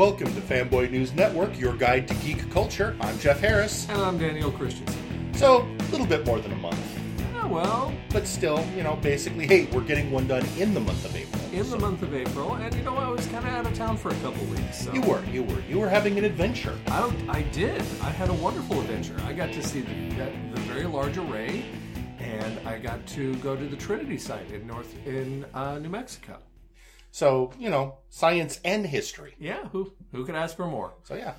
welcome to Fanboy News Network, your guide to geek culture. I'm Jeff Harris. And I'm Daniel Christensen. So, a little bit more than a month, Yeah, well, but still, you know, basically, hey, we're getting one done in the month of April. in the month of April, and you know, I was kind of out of town for a couple weeks. So You were, you were, you were having an adventure. I, I did. I had a wonderful adventure. I got to see the, that, the very large array, and I got to go to the Trinity site in North in uh, New Mexico. So, you know, science and history. Yeah, who who could ask for more? So, yeah.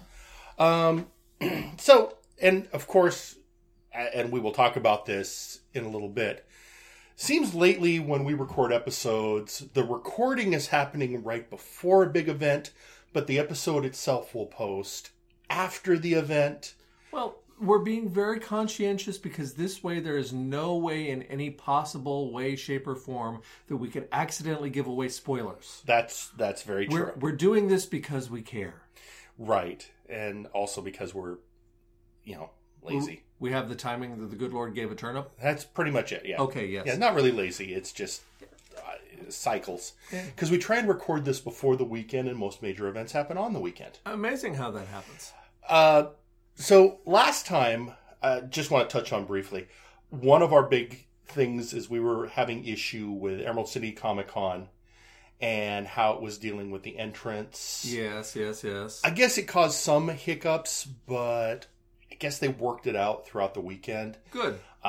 Um, so, and of course, and we will talk about this in a little bit. Seems lately when we record episodes, the recording is happening right before a big event, but the episode itself will post after the event. Well, we're being very conscientious because this way there is no way in any possible way, shape, or form that we could accidentally give away spoilers. That's that's very true. We're, we're doing this because we care. right. And also because we're you know, lazy. We have the timing that the good Lord gave a turnip. That's pretty much it. Yeah. Okay, yes. Yeah, not really lazy. It's just uh, cycles. Because we try and record this before the weekend, and most major events happen on the weekend. Amazing how that happens. Uh, so last time, uh, just want to touch on briefly. One of our big things is we were having issue with Emerald City Comic Con and how it was dealing with the entrance. Yes, yes, yes. I guess it caused some hiccups, but I guess they worked it out throughout the weekend. Good. Uh,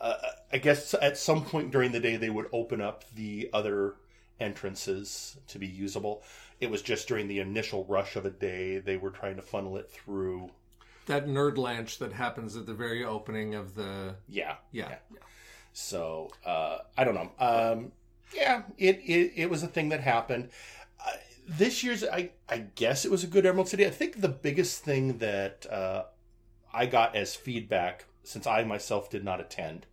uh, I guess at some point during the day they would open up the other entrances to be usable. It was just during the initial rush of a day they were trying to funnel it through. That nerd lunch that happens at the very opening of the Yeah, yeah. So uh, I don't know. Um, yeah, it, it it was a thing that happened. Uh, this year's, I I guess it was a good Emerald City. I think the biggest thing that uh, I got as feedback, since I myself did not attend,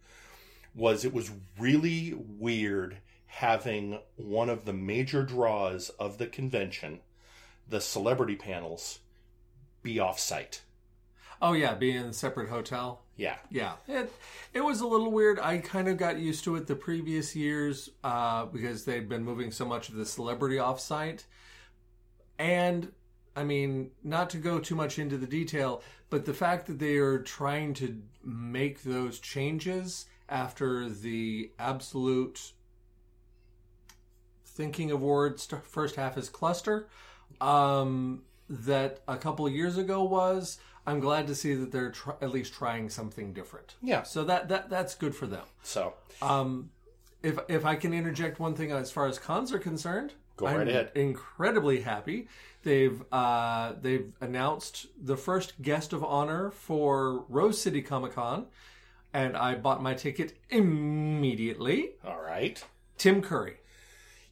was it was really weird having one of the major draws of the convention, the celebrity panels, be off site. Oh yeah, being in a separate hotel. Yeah, Yeah, it it was a little weird. I kind of got used to it the previous years uh, because they'd been moving so much of the celebrity offsite, and I mean, not to go too much into the detail, but the fact that they are trying to make those changes after the absolute thinking of words first half is cluster um, that a couple years ago was. I'm glad to see that they're tr- at least trying something different. Yeah. So that that that's good for them. so Um, if if I can interject one thing as far as cons are concerned, Go I'm right ahead. Incredibly happy. They've uh, they've announced the first guest of honor for Rose City Comic Con, and I bought my ticket immediately. all right. Tim Curry.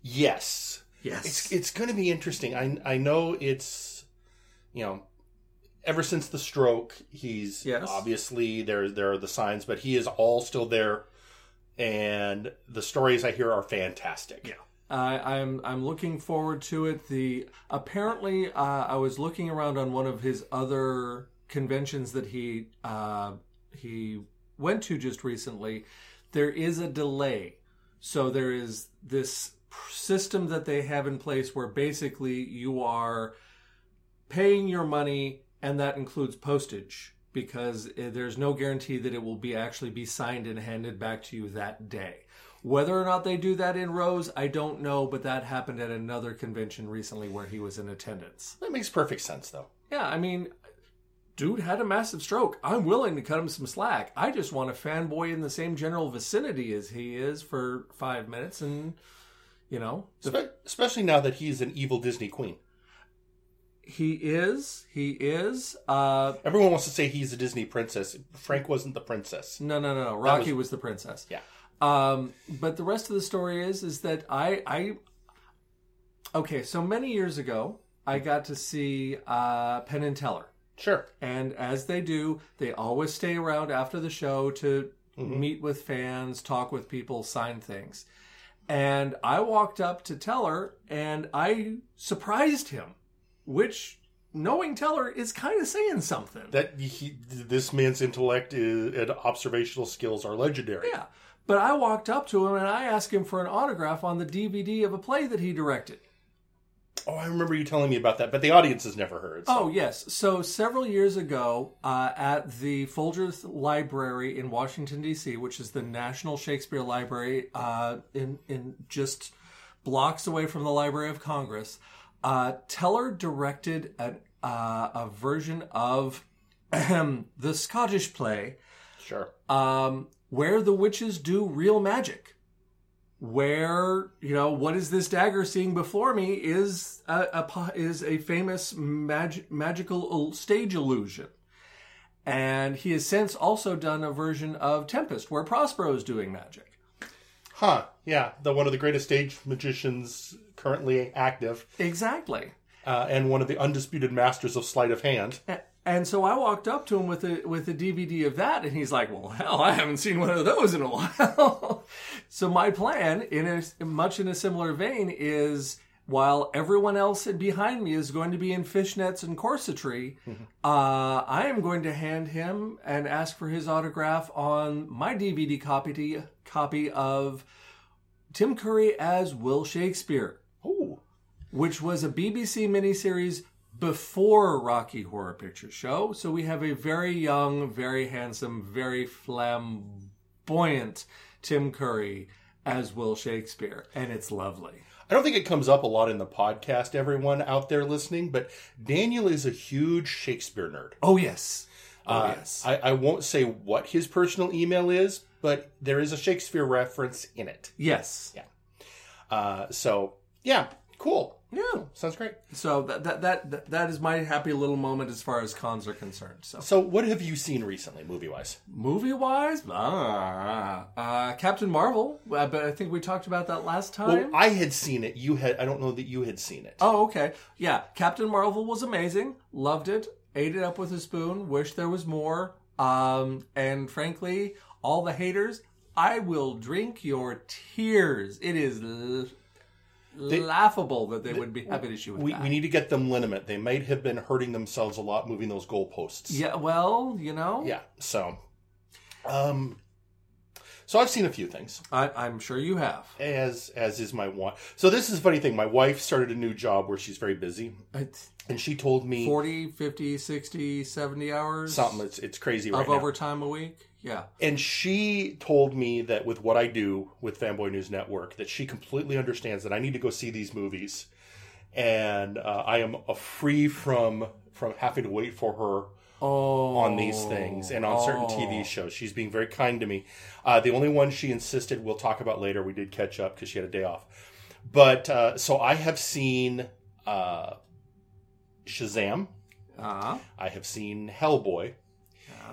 Yes. Yes. It's it's going to be interesting. I I know it's you know ever since the stroke he's Yes. obviously there there are the signs but he is all still there and the stories I hear are fantastic. Yeah. I I'm I'm looking forward to it. The apparently uh, I was looking around on one of his other conventions that he uh, he went to just recently. There is a delay, so there is this system that they have in place where basically you are paying your money and that includes postage because uh, there's no guarantee that it will be actually be signed and handed back to you that day. Whether or not they do that in Rose, I don't know, but that happened at another convention recently where he was in attendance. That makes perfect sense though. Yeah, I mean, dude had a massive stroke. I'm willing to cut him some slack. I just want a fanboy in the same general vicinity as he is for five minutes, and you know, the Spe- especially now that he's an evil Disney queen. He is. He is. Uh, Everyone wants to say he's a Disney princess. Frank wasn't the princess. no, no, no, no. Rocky was- was, the princess. Yeah. Um, but the rest of the story is is that I I okay. So many years ago, I got to see uh, Penn and Teller, Sure. and as they do, they always stay around after the show to meet with fans, talk with people, sign things. And I walked up to Teller and I surprised him, which knowing Teller is kind of saying something. That he, this man's intellect is, and observational skills are legendary. Yeah. But I walked up to him and I asked him for an autograph on the DVD of a play that he directed. Oh, I remember you telling me about that, but the audience has never heard. so- Oh, yes. So several years ago, uh, at the Folgers Library in Washington D.C., which is the National Shakespeare Library, uh, in in just blocks away from the Library of Congress, uh, Teller directed a, uh, a version of the Scottish play Sure. um, where the witches do real magic. Where you know what is this dagger seeing before me is a, a is a famous mag- magical stage illusion, and he has since also done a version of Tempest where Prospero is doing magic. Huh. Yeah. The one of the greatest stage magicians currently active, Exactly. uh, and one of the undisputed masters of sleight of hand. And so I walked up to him with a with a DVD of that, and he's like, "Well, hell, I haven't seen one of those in a while." so my plan, in a much in a similar vein, is while everyone else behind me is going to be in fishnets and corsetry, uh, I am going to hand him and ask for his autograph on my DVD copy copy of Tim Curry as Will Shakespeare Ooh. which was a BBC miniseries before Rocky Horror Picture Show. So we have a very young, very handsome, very flamboyant Tim Curry as Will Shakespeare, and it's lovely. I don't think it comes up a lot in the podcast, everyone out there listening, but Daniel is a huge Shakespeare nerd. Oh yes, oh Uh, yes. I, I won't say what his personal email is, but there is a Shakespeare reference in it. yes. Uh, so, yeah, cool. Yeah. Sounds great. So that, that that that is my happy little moment as far as cons are concerned. So So, what have you seen recently, movie wise? movie wise, ah, uh, Captain Marvel. uh, But I think we talked about that last time. Well, I had seen it. You had. I don't know that you had seen it. Oh, okay. Yeah, Captain Marvel was amazing. Loved it. Ate it up with a spoon. Wish there was more. Um, and frankly, all the haters, I will drink your tears. It is l- laughable that they would be have an issue with we, that. we need to get them liniment. They might have been hurting themselves a lot moving those goalposts. yeah, well, you know, Yeah. So, um, so I've seen a few things. I, I'm sure you have. as as is my one. So this is a funny thing. My wife started a new job where she's very busy, It's and she told me 40, 50, 60, 70 hours something. It's it's crazy right of now. overtime a week. Yeah. and she told me that with what I do with Fanboy News Network, that she completely understands that I need to go see these movies, and uh, I am free from from having to wait for her Oh, on these things and on certain oh. TV shows. She's being very kind to me. Uh, the only one she insisted we'll talk about later. We did catch up because she had a day off. But uh, so I have seen uh, Shazam. Uh, I have seen Hellboy.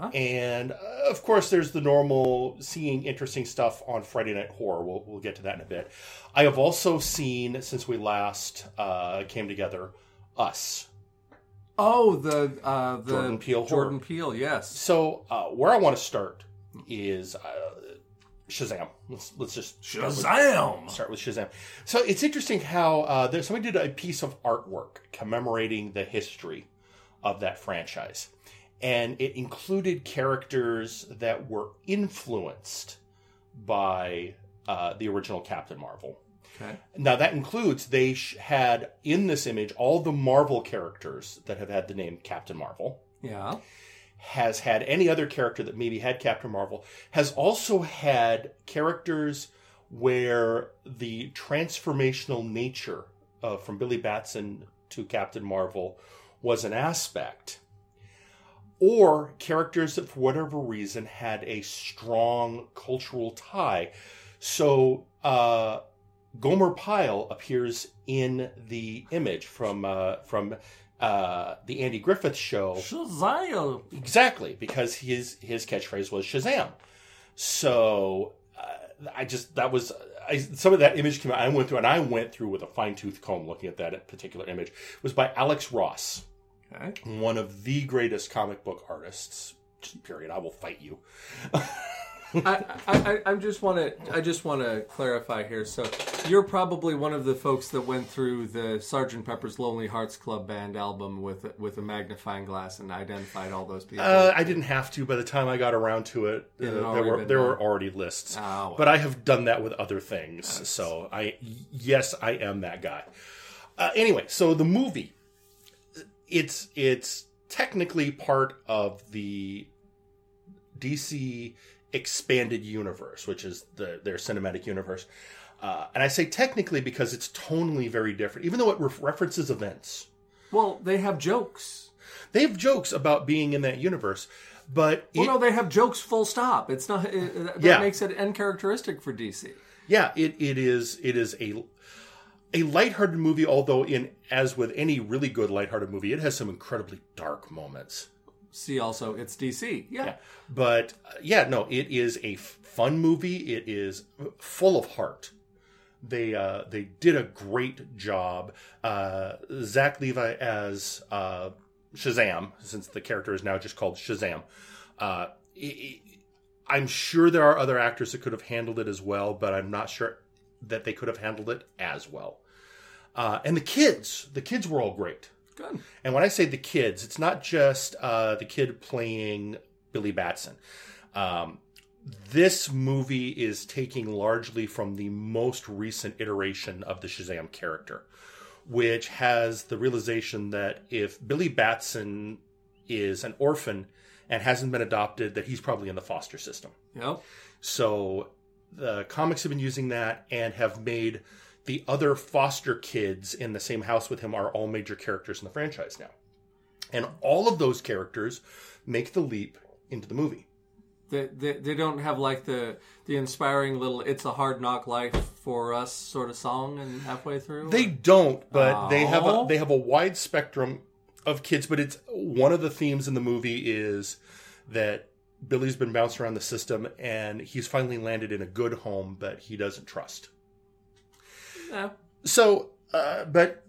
Uh, And uh, of course, there's the normal seeing interesting stuff on Friday Night Horror. We'll, we'll get to that in a bit. I have also seen, since we last uh, came together, Us. oh, the uh, the Jordan Peele Jordan horror. Peele, yes. So uh, where I want to start is uh, Shazam. Let's let's just start with- Shazam! Start with Shazam. So it's interesting how uh, there, somebody did a piece of artwork commemorating the history of that franchise, and it included characters that were influenced by uh, the original Captain Marvel. Okay. Now that includes they sh- had in this image all the Marvel characters that have had the name Captain Marvel Yeah. has had any other character that maybe had Captain Marvel has also had characters where the transformational nature uh, from Billy Batson to Captain Marvel was an aspect, or characters that for whatever reason had a strong cultural tie. So uh, Gomer Pyle appears in the image from uh, from uh, the Andy Griffith show. Shazam! Exactly, because his his catchphrase was Shazam. So uh, I just that was I, some of that image came out. I went through and I went through with a fine tooth comb looking at that particular image. It was by Alex Ross, Okay. one of the greatest comic book artists. Period. I will fight you. I, I, I, just want to I just want to clarify here. So you're probably one of the folks that went through the Sgt. Pepper's Lonely Hearts Club Band album with with a magnifying glass and identified all those people. Uh, I didn't have to. By the time I got around to it, uh, It had there were there done. were already lists. Oh, well. But I have done that with other things. So I yes, I am that guy. Uh, anyway, so the movie, it's it's technically part of the DC expanded universe, which is the their cinematic universe. Uh, and I say technically because it's tonally very different, even though it re- references events. Well, they have jokes. They have jokes about being in that universe, but Well, it, no, they have jokes. Full stop. It's not. It, that Yeah. makes it uncharacteristic for DC. yeah, it, it is it is a a lighthearted movie. Although, in as with any really good lighthearted movie, it has some incredibly dark moments. See, also, it's DC. Yeah. Yeah. But uh, yeah, no, it is a f- fun movie. It is full of heart. They uh, they did a great job. Uh, Zach Levi as uh, Shazam, since the character is now just called Shazam. Uh, i i I'm sure there are other actors that could have handled it as well, but I'm not sure that they could have handled it as well. Uh, and the kids, the kids were all great. Good. And when I say the kids, it's not just uh, the kid playing Billy Batson. Um, this movie is taking largely from the most recent iteration of the Shazam character, which has the realization that if Billy Batson is an orphan and hasn't been adopted, that he's probably in the foster system. Yep. So the comics have been using that and have made the other foster kids in the same house with him are all major characters in the franchise now. And all of those characters make the leap into the movie. They, they, they don't have like the the inspiring little "It's a hard knock life for us" sort of song and halfway through. They don't, but they have a, oh. they have a wide spectrum of kids. But it's one of the themes in the movie is that Billy's been bounced around the system and he's finally landed in a good home that he doesn't trust. yeah. So, uh, but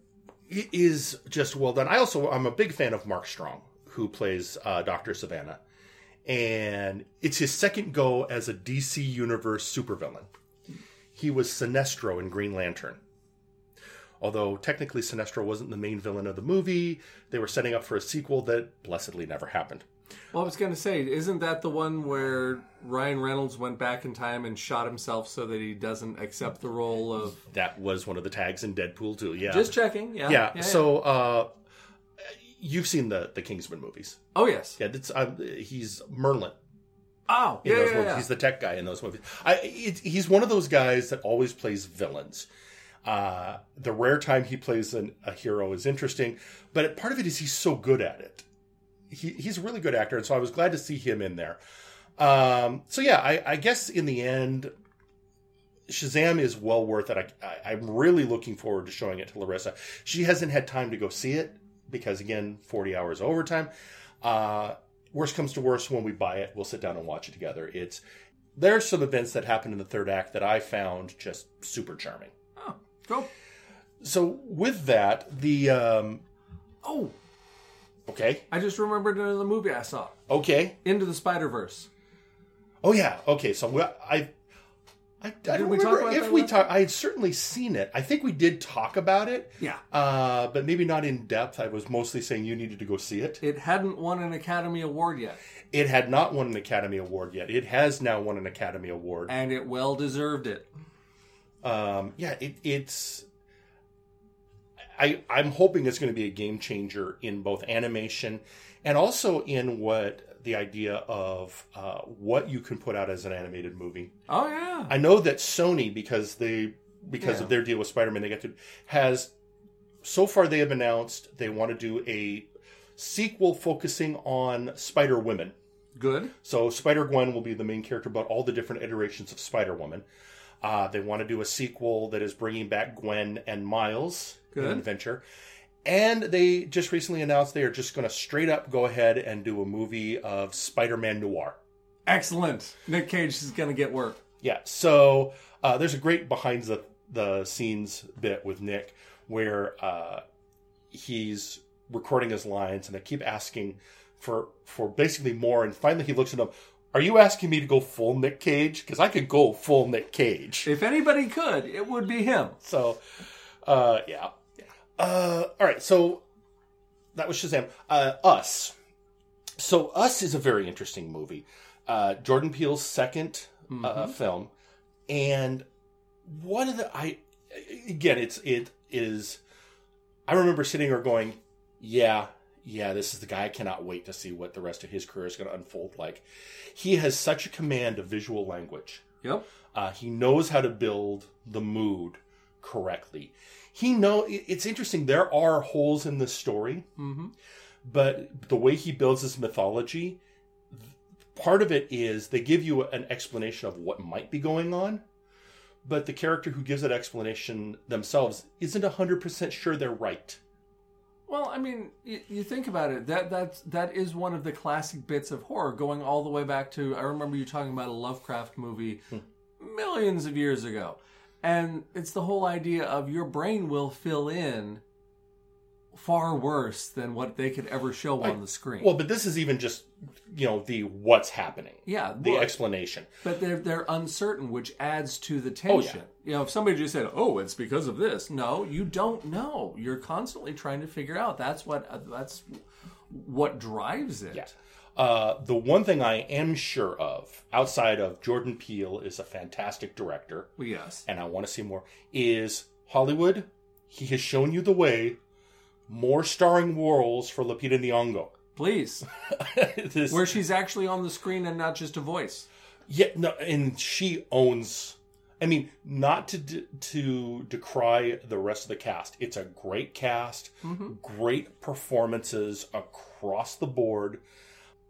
it is just well done. I also I'm a big fan of Mark Strong, who plays uh, Doctor Sivana, and it's his second go as a DC Universe supervillain. He was Sinestro in Green Lantern. Although technically Sinestro wasn't the main villain of the movie, they were setting up for a sequel that blessedly never happened. Well, I was going to say, isn't that the one where Ryan Reynolds went back in time and shot himself so that he doesn't accept the role of? That was one of the tags in Deadpool 2. Yeah, Just checking. Yeah. yeah. So uh, you've seen the the Kingsman movies. Oh yes. Yeah, it's um, he's Merlin Oh yeah. yeah, yeah. He's the tech guy in those movies. I, it, he's one of those guys that always plays villains. Uh, the rare time he plays an, a hero is interesting, but part of it is he's so good at it. He, he's a really good actor, and so I was glad to see him in there. Um, so yeah, I, I guess in the end, Shazam is well worth it. I, I, I'm really looking forward to showing it to Larissa. She hasn't had time to go see it because again, 40 hours overtime. Uh, worst comes to worst, when we buy it, we'll sit down and watch it together. It's there's some events that happen in the third act that I found just super charming. Oh, cool. So with that, the um, Oh, okay, I just remembered another movie I saw. okay, Into the Spider Verse. oh yeah, okay. So we- I. I, I don't we talk remember about if we talked. I had certainly seen it. I think we did talk about it, Yeah. uh, but maybe not in depth. I was mostly saying you needed to go see it. It hadn't won an Academy Award yet, It had not won an Academy Award yet. It has now won an Academy Award. and it well deserved it. Um, yeah, it, it's. I I'm hoping it's going to be a game changer in both animation and also in what the idea of uh, what you can put out as an animated movie. Oh yeah. I know that Sony, because they because Yeah. of their deal with Spider-Man, they get to has so far they have announced they want to do a sequel focusing on Spider Women. Good. So Spider Gwen will be the main character, but all the different iterations of Spider Woman. Uh, they want to do a sequel that is bringing back Gwen and Miles in Good. an adventure. And they just recently announced they are just going to straight up go ahead and do a movie of Spider Man Noir. Excellent. Nick Cage is gonna get work. Yeah. So uh, there's a great behind the the scenes bit with Nick where uh, he's recording his lines, and they keep asking for for basically more. And finally, he looks at them. Are you asking me to go full Nick Cage? Because I could go full Nick Cage. If anybody could, it would be him. So, uh, yeah. Uh, all right. So that was Shazam. Uh, Us. So Us is a very interesting movie. Uh, Jordan Peele's 2nd uh, film, and one of the I again, it's it is I remember sitting there going, "Yeah, yeah, this is the guy. I cannot wait to see what the rest of his career is going to unfold like." He has such a command of visual language. Yep. Uh, he knows how to build the mood correctly. He know it's interesting. There are holes in the story, Mm-hmm. but the way he builds his mythology, part of it is they give you an explanation of what might be going on, but the character who gives that explanation themselves isn't hundred percent sure they're right. Well, I mean, you, you think about it. That that's that is one of the classic bits of horror, going all the way back to. I remember you talking about a Lovecraft movie hmm. millions of years ago, and it's the whole idea of your brain will fill in far worse than what they could ever show on the screen. Well, but this is even just you know the what's happening, yeah, the explanation. but they're they're uncertain, which adds to the tension. You know, if somebody just said, "Oh, it's because of this," no, you don't know. You're constantly trying to figure out. That's what uh, that's what drives it. Yeah. Uh, the one thing I am sure of, outside of Jordan Peele is a fantastic director, yes. and I want to see more, is Hollywood. He has shown you the way. More starring roles for Lupita Nyong'o. Please, This- where she's actually on the screen and not just a voice. yeah, no, and she owns. I mean, not to d- to decry the rest of the cast. It's a great cast, mm-hmm. great performances across the board.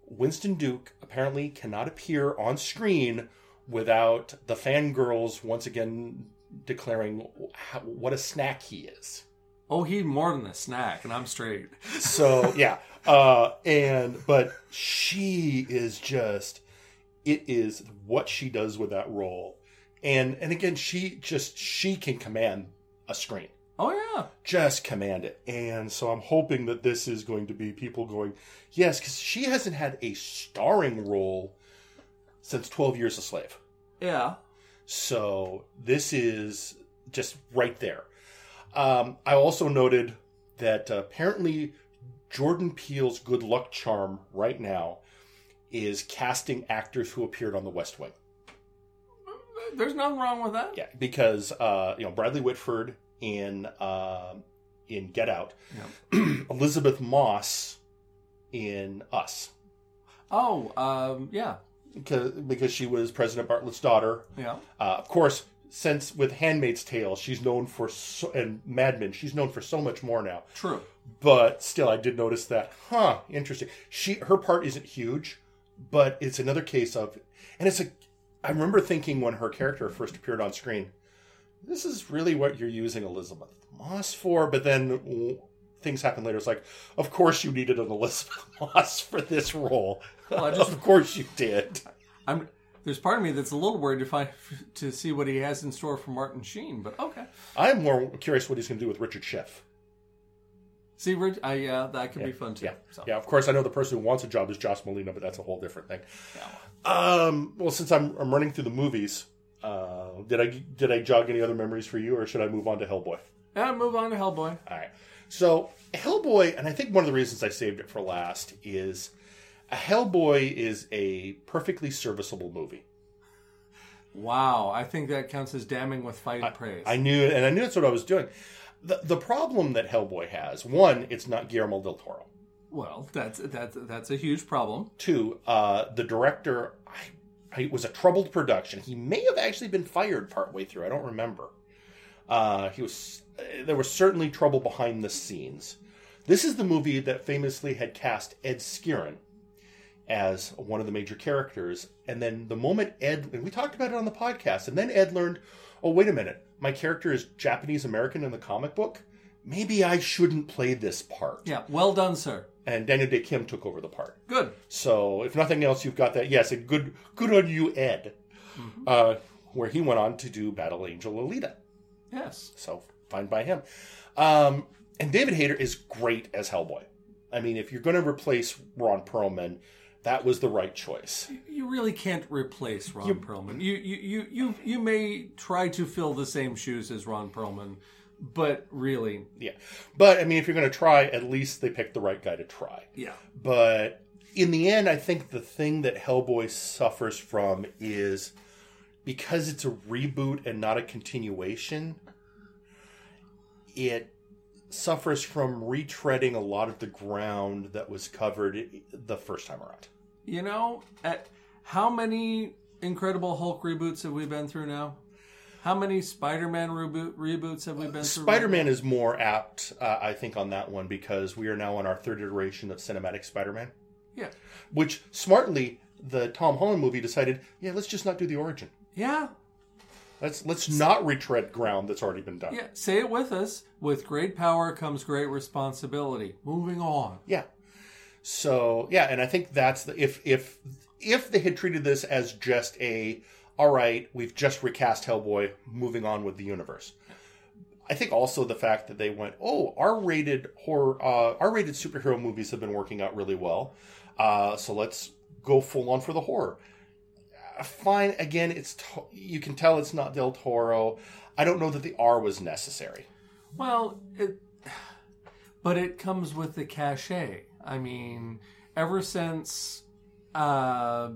Winston Duke apparently cannot appear on screen without the fangirls once again declaring how, what a snack he is. Oh, he's more than a snack, and I'm straight. So yeah, uh, and but she is just it is what she does with that role, and and again she just she can command a screen, Oh yeah, just command it, and so I'm hoping that this is going to be people going yes because she hasn't had a starring role since Twelve Years a Slave. yeah. So this is just right there. Um, I also noted that uh, apparently Jordan Peele's good luck charm right now is casting actors who appeared on The West Wing. There's nothing wrong with that. Yeah, because uh, you know Bradley Whitford in uh, in Get Out, Elisabeth Moss in Us, Oh, um, yeah, because because she was President Bartlet's daughter. yeah. Uh, of course, since with *Handmaid's Tale*, she's known for so, and *Mad Men*, she's known for so much more now. True. But still, I did notice that. Huh? Interesting. She her part isn't huge, but it's another case of, and it's a. I remember thinking when her character first appeared on screen, this is really what you're using Elisabeth Moss for. But then things happen later. It's like, of course you needed an Elisabeth Moss for this role. Well, just- of course you did. I'm. There's part of me that's a little worried to find to see what he has in store for Martin Sheen, but okay. I'm more curious what he's going to do with Richard Schiff. See, Rich, I yeah, that could be fun too. Yeah, So. yeah. Of course, I know the person who wants a job is Josh Malina, but that's a whole different thing. Um, well, since I'm, I'm running through the movies, uh, did I did I jog any other memories for you, or should I move on to Hellboy? Yeah, move on to Hellboy. All right. So Hellboy, and I think one of the reasons I saved it for last is Hellboy is a perfectly serviceable movie. Wow, I think that counts as damning with fight praise. I knew, and I knew that's what I was doing. The the problem that Hellboy has, one, it's not Guillermo del Toro. well, that's that's that's a huge problem. Two, uh, the director, I, I, it was a troubled production. He may have actually been fired partway through. I don't remember. Uh, he was. There was certainly trouble behind the scenes. This is the movie that famously had cast Ed Skrein as one of the major characters, and then the moment Ed, and we talked about it on the podcast, and then Ed learned, oh wait a minute, my character is Japanese American in the comic book. Maybe I shouldn't play this part. Yeah, well done, sir. And Daniel Dae Kim took over the part. Good. So, if nothing else, you've got that. Yes, a good, good on you, Ed. Uh, where he went on to do Battle Angel Alita. Yes. So, fine by him. Um, and David Hayter is great as Hellboy. I mean, if you're going to replace Ron Perlman, that was the right choice. You really can't replace Ron Perlman. You, you you you you may try to fill the same shoes as Ron Perlman, but really, Yeah. But, I mean, if you're going to try, at least they picked the right guy to try. yeah. But in the end, I think the thing that Hellboy suffers from is because it's a reboot and not a continuation, it suffers from retreading a lot of the ground that was covered the first time around. You know, at how many Incredible Hulk reboots have we been through now? How many Spider-Man reboot reboots have we been through? Spider-Man is more apt, uh, I think, on that one because we are now on our third iteration of cinematic Spider-Man. Yeah. Which smartly, the Tom Holland movie decided, yeah, let's just not do the origin. Yeah. Let's let's not retread ground that's already been done. Yeah. Say it with us. With great power comes great responsibility. Moving on. Yeah. So yeah, and I think that's the if if if they had treated this as just a all right, we've just recast Hellboy, moving on with the universe. I think also the fact that they went, oh, R-rated horror, uh, R-rated superhero movies have been working out really well, uh, so let's go full on for the horror. Fine, again, it's to- you can tell it's not Del Toro. I don't know that the R was necessary. Well, it, but it comes with the cachet. I mean, ever since, uh,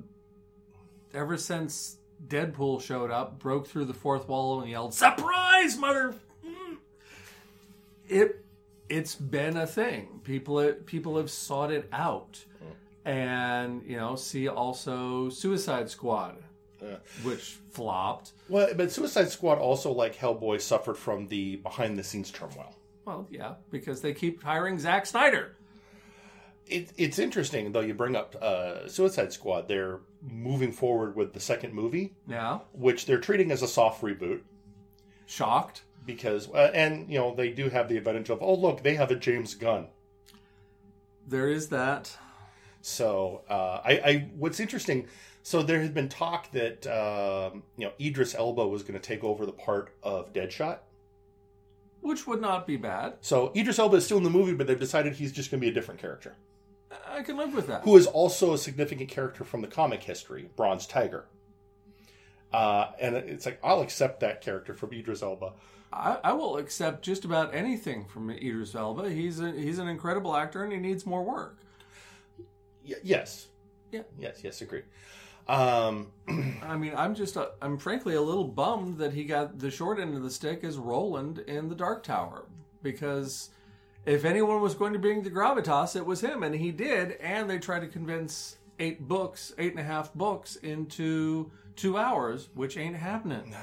ever since Deadpool showed up, broke through the fourth wall, and yelled "Surprise, mother!" Mm," It it's been a thing. People people have sought it out, and you know, see also Suicide Squad, which flopped. Well, but Suicide Squad also, like Hellboy, suffered from the behind-the-scenes turmoil. Well, yeah, because they keep hiring Zack Snyder. It, it's interesting though. You bring up uh, Suicide Squad. They're moving forward with the second movie, Yeah, which they're treating as a soft reboot shocked. because, uh, and you know, they do have the advantage of, oh look, they have a James Gunn. There is that. So uh, I, I, what's interesting. So there had been talk that um, you know Idris Elba was going to take over the part of Deadshot. Which would not be bad. So Idris Elba is still in the movie, but they've decided he's just going to be a different character. I can live with that. who is also a significant character from the comic history, Bronze Tiger. Uh, and it's like I'll accept that character from Idris Elba. I, I will accept just about anything from Idris Elba. He's a, he's an incredible actor and he needs more work. Y- yes, Yeah. yes, yes, agree. Um, I mean, I'm just a, I'm frankly a little bummed that he got the short end of the stick as Roland in the Dark Tower because if anyone was going to bring the gravitas, it was him, and he did. And they tried to convince eight books, eight and a half books, into two hours, which ain't happening.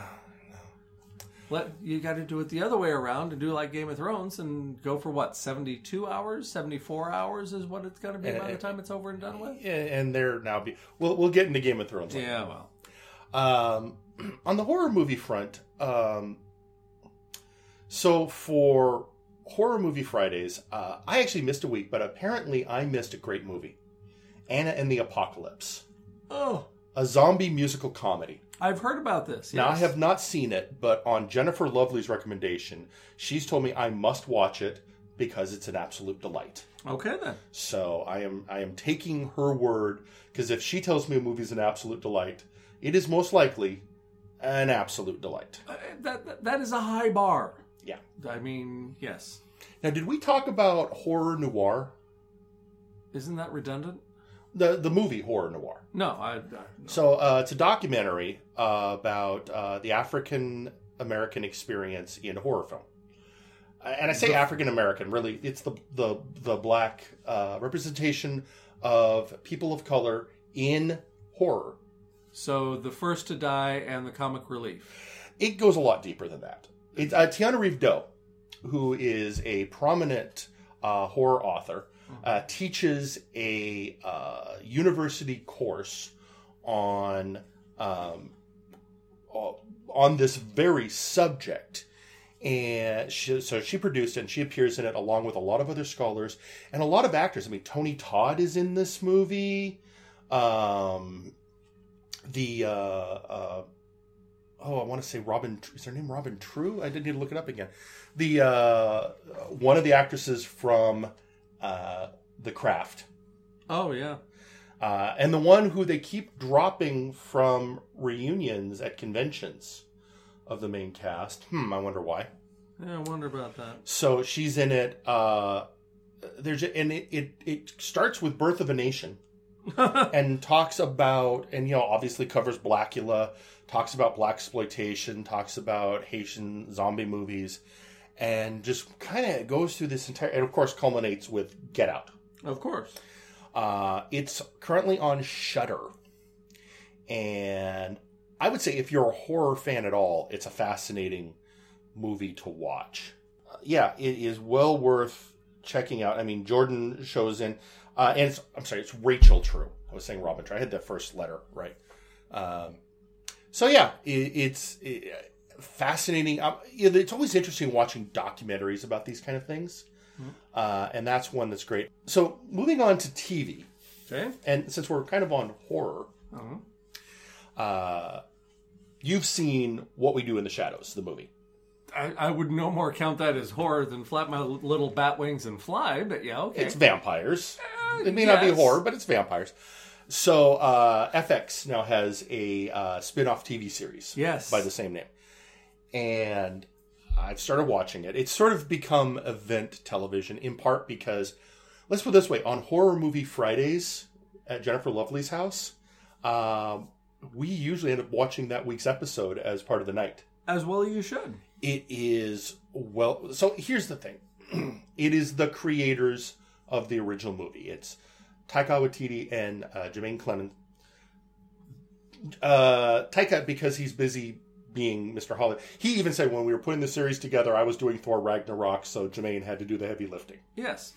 Let you got to do it the other way around and do like Game of Thrones and go for what seventy two hours, seventy four hours is what it's going to be by the time it's over and done with. and they're now be we'll we'll get into Game of Thrones. later. Yeah, well, Um, on the horror movie front, um, so for horror movie Fridays, uh, I actually missed a week, but apparently I missed a great movie, Anna and the Apocalypse, oh, a zombie musical comedy. I've heard about this. Now I have not seen it, but on Jennifer Lovely's recommendation, she's told me I must watch it because it's an absolute delight. Okay then. So I am I am taking her word because if she tells me a movie is an absolute delight, it is most likely an absolute delight. Uh, that, that that is a high bar. Yeah. I mean, yes. Now, did we talk about horror noir? Isn't that redundant? The the movie horror noir. No, I. I no. So uh, it's a documentary uh, about uh, the African American experience in horror film. Uh, And I say African American, really, it's the the the black uh, representation of people of color in horror. So the first to die and the comic relief. It goes a lot deeper than that. It's uh, Tananarive Due, who is a prominent uh, horror author, uh, teaches a uh, university course on um, uh, on this very subject. And she, so she produced and she appears in it along with a lot of other scholars and a lot of actors. I mean, Tony Todd is in this movie. Um, the uh, uh, oh, I want to say Robin. Is her name Robin True? I didn't need to look it up again. The uh, one of the actresses from uh, The Craft, Oh yeah. uh, and the one who they keep dropping from reunions at conventions of the main cast. Hmm, I wonder why. Yeah, I wonder about that. So she's in it. Uh, there's and it, it it starts with Birth of a Nation and talks about and you know obviously covers Blackula, talks about blaxploitation, talks about Haitian zombie movies, and just kind of goes through this entire, and of course culminates with Get Out. Of course. Uh, it's currently on Shudder, and I would say if you're a horror fan at all, it's a fascinating movie to watch. Uh, yeah, it is well worth checking out. I mean, Jordan shows in, uh, and it's, I'm sorry, it's Rachel True. I was saying Robin True. I had the first letter right. Um, so yeah, it, it's it, fascinating. Um, it's always interesting watching documentaries about these kind of things, uh, and that's one that's great. So moving on to TV, Okay. and since we're kind of on horror, Uh-huh. uh, you've seen What We Do in the Shadows, the movie. I, I would no more count that as horror than flap my little bat wings and fly, but yeah, okay. It's vampires. it may not be horror, but it's vampires. So uh, FX now has a uh, spin-off TV series Yes. by the same name. And I've started watching it. It's sort of become event television in part because, let's put it this way, on Horror Movie Fridays at Jennifer Lovely's house, um, we usually end up watching that week's episode as part of the night. As well as you should. It is well. So here's the thing: it is the creators of the original movie. It's Taika Waititi and uh, Jermaine Clement. Uh, Taika because he's busy being Mr. Hollywood. He even said when we were putting the series together, I was doing Thor Ragnarok, so Jermaine had to do the heavy lifting. Yes.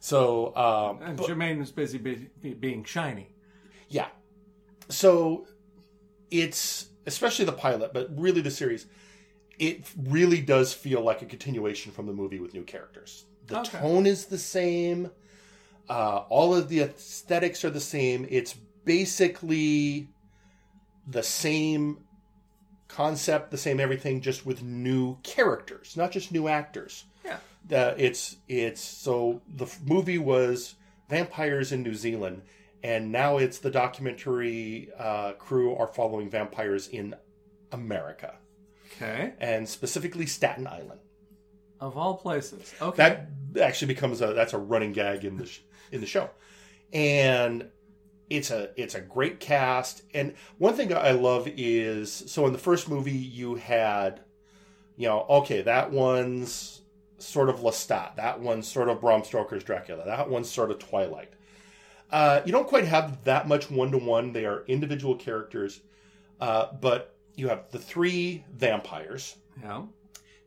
So um, And but- Jermaine was busy be, be, being shiny. Yeah. So it's especially the pilot, but really the series, it really does feel like a continuation from the movie with new characters. The Okay. tone is the same. Uh, all of the aesthetics are the same. It's basically the same concept, the same everything, just with new characters, not just new actors. Yeah. Uh, it's it's so the f- movie was vampires in New Zealand, and now it's the documentary uh, crew are following vampires in America, Okay. and specifically Staten Island. Of all places. Okay. That actually becomes a that's a running gag in the sh- in the show, and it's a it's a great cast. And one thing I love is so in the first movie you had, you know, okay, that one's sort of Lestat, that one's sort of Bram Stoker's Dracula, that one's sort of Twilight. Uh, you don't quite have that much one to one. They are individual characters, uh, but you have the three vampires. yeah.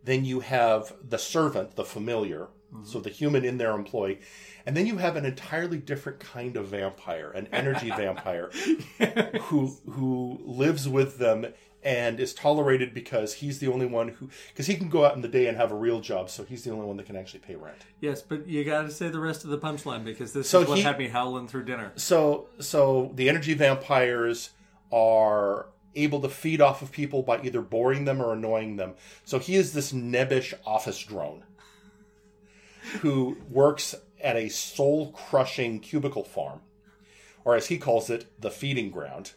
Then you have the servant, the familiar, so the human in their employ. And then you have an entirely different kind of vampire, an energy vampire, who who lives with them and is tolerated because he's the only one who because he can go out in the day and have a real job, so he's the only one that can actually pay rent. Yes, but you got to say the rest of the punchline because this So is what he- had me howling through dinner. So so the energy vampires are able to feed off of people by either boring them or annoying them. So he is this nebbish office drone who works at a soul crushing cubicle farm. Or as he calls it, the feeding ground.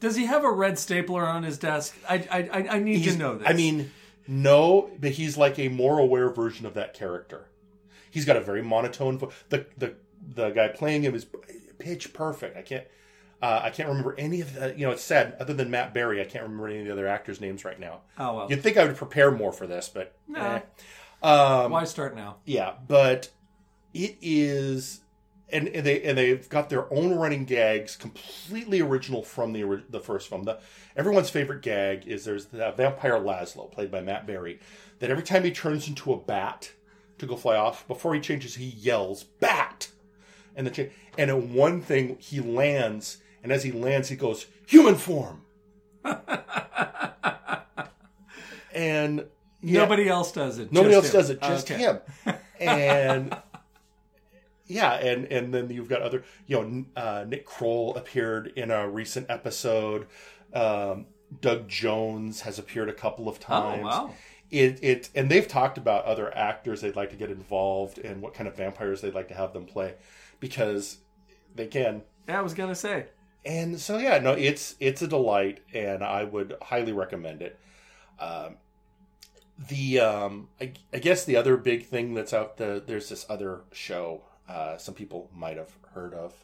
Does he have a red stapler on his desk? I I, I- need He's- to know this. I mean, no, but he's like a more aware version of that character. He's got a very monotone voice. The the the guy playing him is pitch perfect. I can't uh, I can't remember any of the. You know, it's sad. Other than Matt Berry, I can't remember any of the other actors' names right now. oh well. You'd think I would prepare more for this, but No. eh. Um, Why start now? yeah, but it is, and, and they and they've got their own running gags, completely original from the the first film. The everyone's favorite gag is there's the vampire Laszlo, played by Matt Berry, that every time he turns into a bat to go fly off, before he changes, he yells "bat," and the and in one thing he lands, and as he lands, he goes "human form," and yeah, Nobody else does it. Nobody else him. does it, just Okay. him. And yeah, and and then you've got other, you know, uh, Nick Kroll appeared in a recent episode. Um, Doug Jones has appeared a couple of Oh times. wow. It it and they've talked about other actors they'd like to get involved and what kind of vampires they'd like to have them play because they can. Yeah, I was gonna say. And so yeah, no, it's it's a delight, and I would highly recommend it. Um, the um, I, I guess the other big thing that's out there, there's this other show uh, some people might have heard of,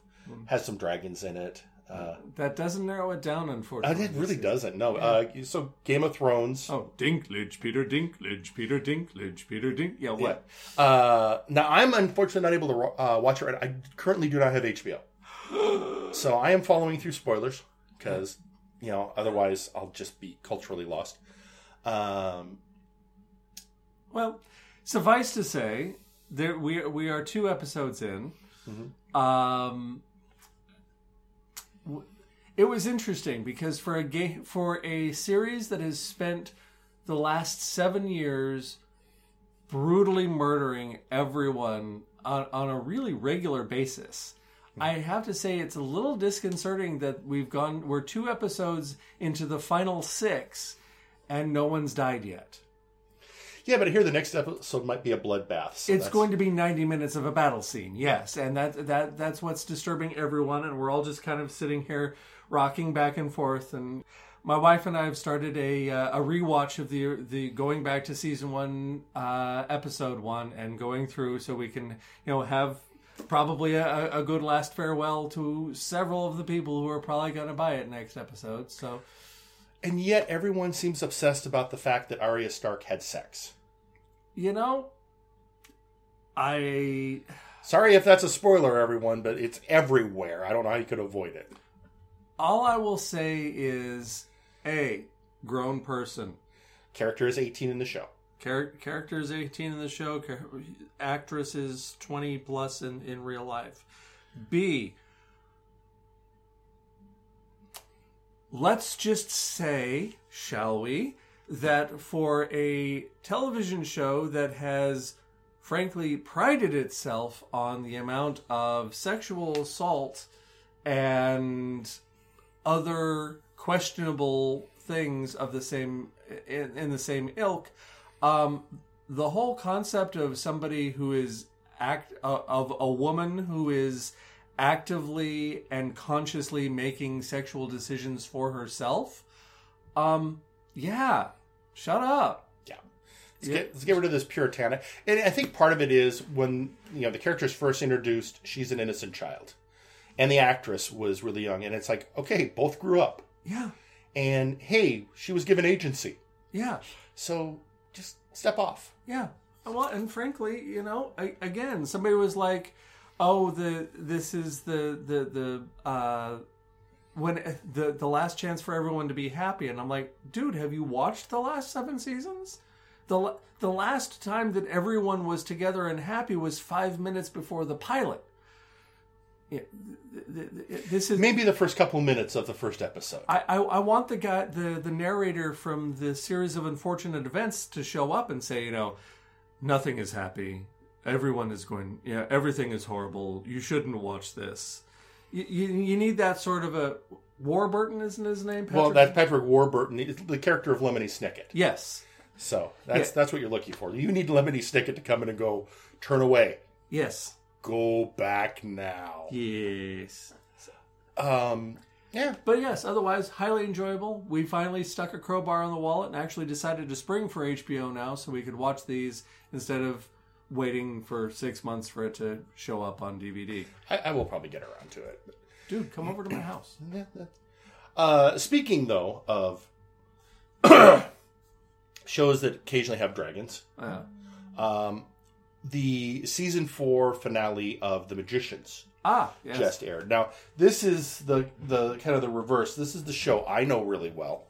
has some dragons in it. Uh, That doesn't narrow it down, uh, unfortunately. it really doesn't. No. Uh, so Game of Thrones. Oh, Dinklage, Peter Dinklage, Peter Dinklage, Peter Dink. Yeah, what? Uh, now I'm unfortunately not able to uh, watch it. Right. I currently do not have HBO, so I am following through spoilers because you know otherwise I'll just be culturally lost. Um, Well, suffice to say, there we we are two episodes in. Um, it was interesting because for a ga- for a series that has spent the last seven years brutally murdering everyone on, on a really regular basis. I have to say it's a little disconcerting that we've gone we're two episodes into the final six and no one's died yet. Yeah, but here the next episode might be a bloodbath. So It's that's- going to be 90 minutes of a battle scene, yes, and that that that's what's disturbing everyone, and we're all just kind of sitting here rocking back and forth. And my wife and I have started a uh, a rewatch of the the going back to season one, uh, episode one, and going through so we can you know have probably a, a good last farewell to several of the people who are probably going to buy it next episode. So and yet everyone seems obsessed about the fact that Arya Stark had sex. you know, I Sorry if that's a spoiler, everyone, but it's everywhere. I don't know how you could avoid it. all I will say is a grown person. Character is 18 in the show. Char- character is 18 in the show. Char- actress is 20 plus in, in real life. B. Let's just say, shall we, that for a television show that has frankly prided itself on the amount of sexual assault and other questionable things of the same in, in the same ilk um, the whole concept of somebody who is act uh, of a woman who is actively and consciously making sexual decisions for herself um yeah shut up Yeah. Let's, Yeah. get, let's get rid of this puritanic. And I think part of it is when you know the character is first introduced, she's an innocent child, and the actress was really young, and it's like, okay, both grew up, yeah and hey, she was given agency, yeah so just step off. Yeah. Well, and frankly, you know, I, again, somebody was like, "Oh, the this is the the the uh, when the the last chance for everyone to be happy," and I'm like, "Dude, have you watched the last seven seasons? the The last time that everyone was together and happy was five minutes before the pilot." Yeah, th- th- th- this is Maybe the first couple minutes of the first episode. I, I, I want the guy, the, the narrator from the series of unfortunate events to show up and say, you know, nothing is happy. Everyone is going, yeah, everything is horrible. You shouldn't watch this. You, you, you need that sort of a. Warburton isn't his name? Patrick? well, that's Patrick Warburton, the- the character of Lemony Snicket. Yes. So that's Yeah. that's what you're looking for. You need Lemony Snicket to come in and go, turn away, Yes. go back now. Yes. Um, yeah, But yes, otherwise, highly enjoyable. We finally stuck a crowbar on the wallet and actually decided to spring for HBO now so we could watch these instead of waiting for six months for it to show up on DVD. I, I will probably get around to it. Dude, come over to my house. Uh, speaking though of shows that occasionally have dragons, um, the season four finale of The Magicians ah, yes. just aired. Now, this is the the kind of the reverse. This is the show I know really well.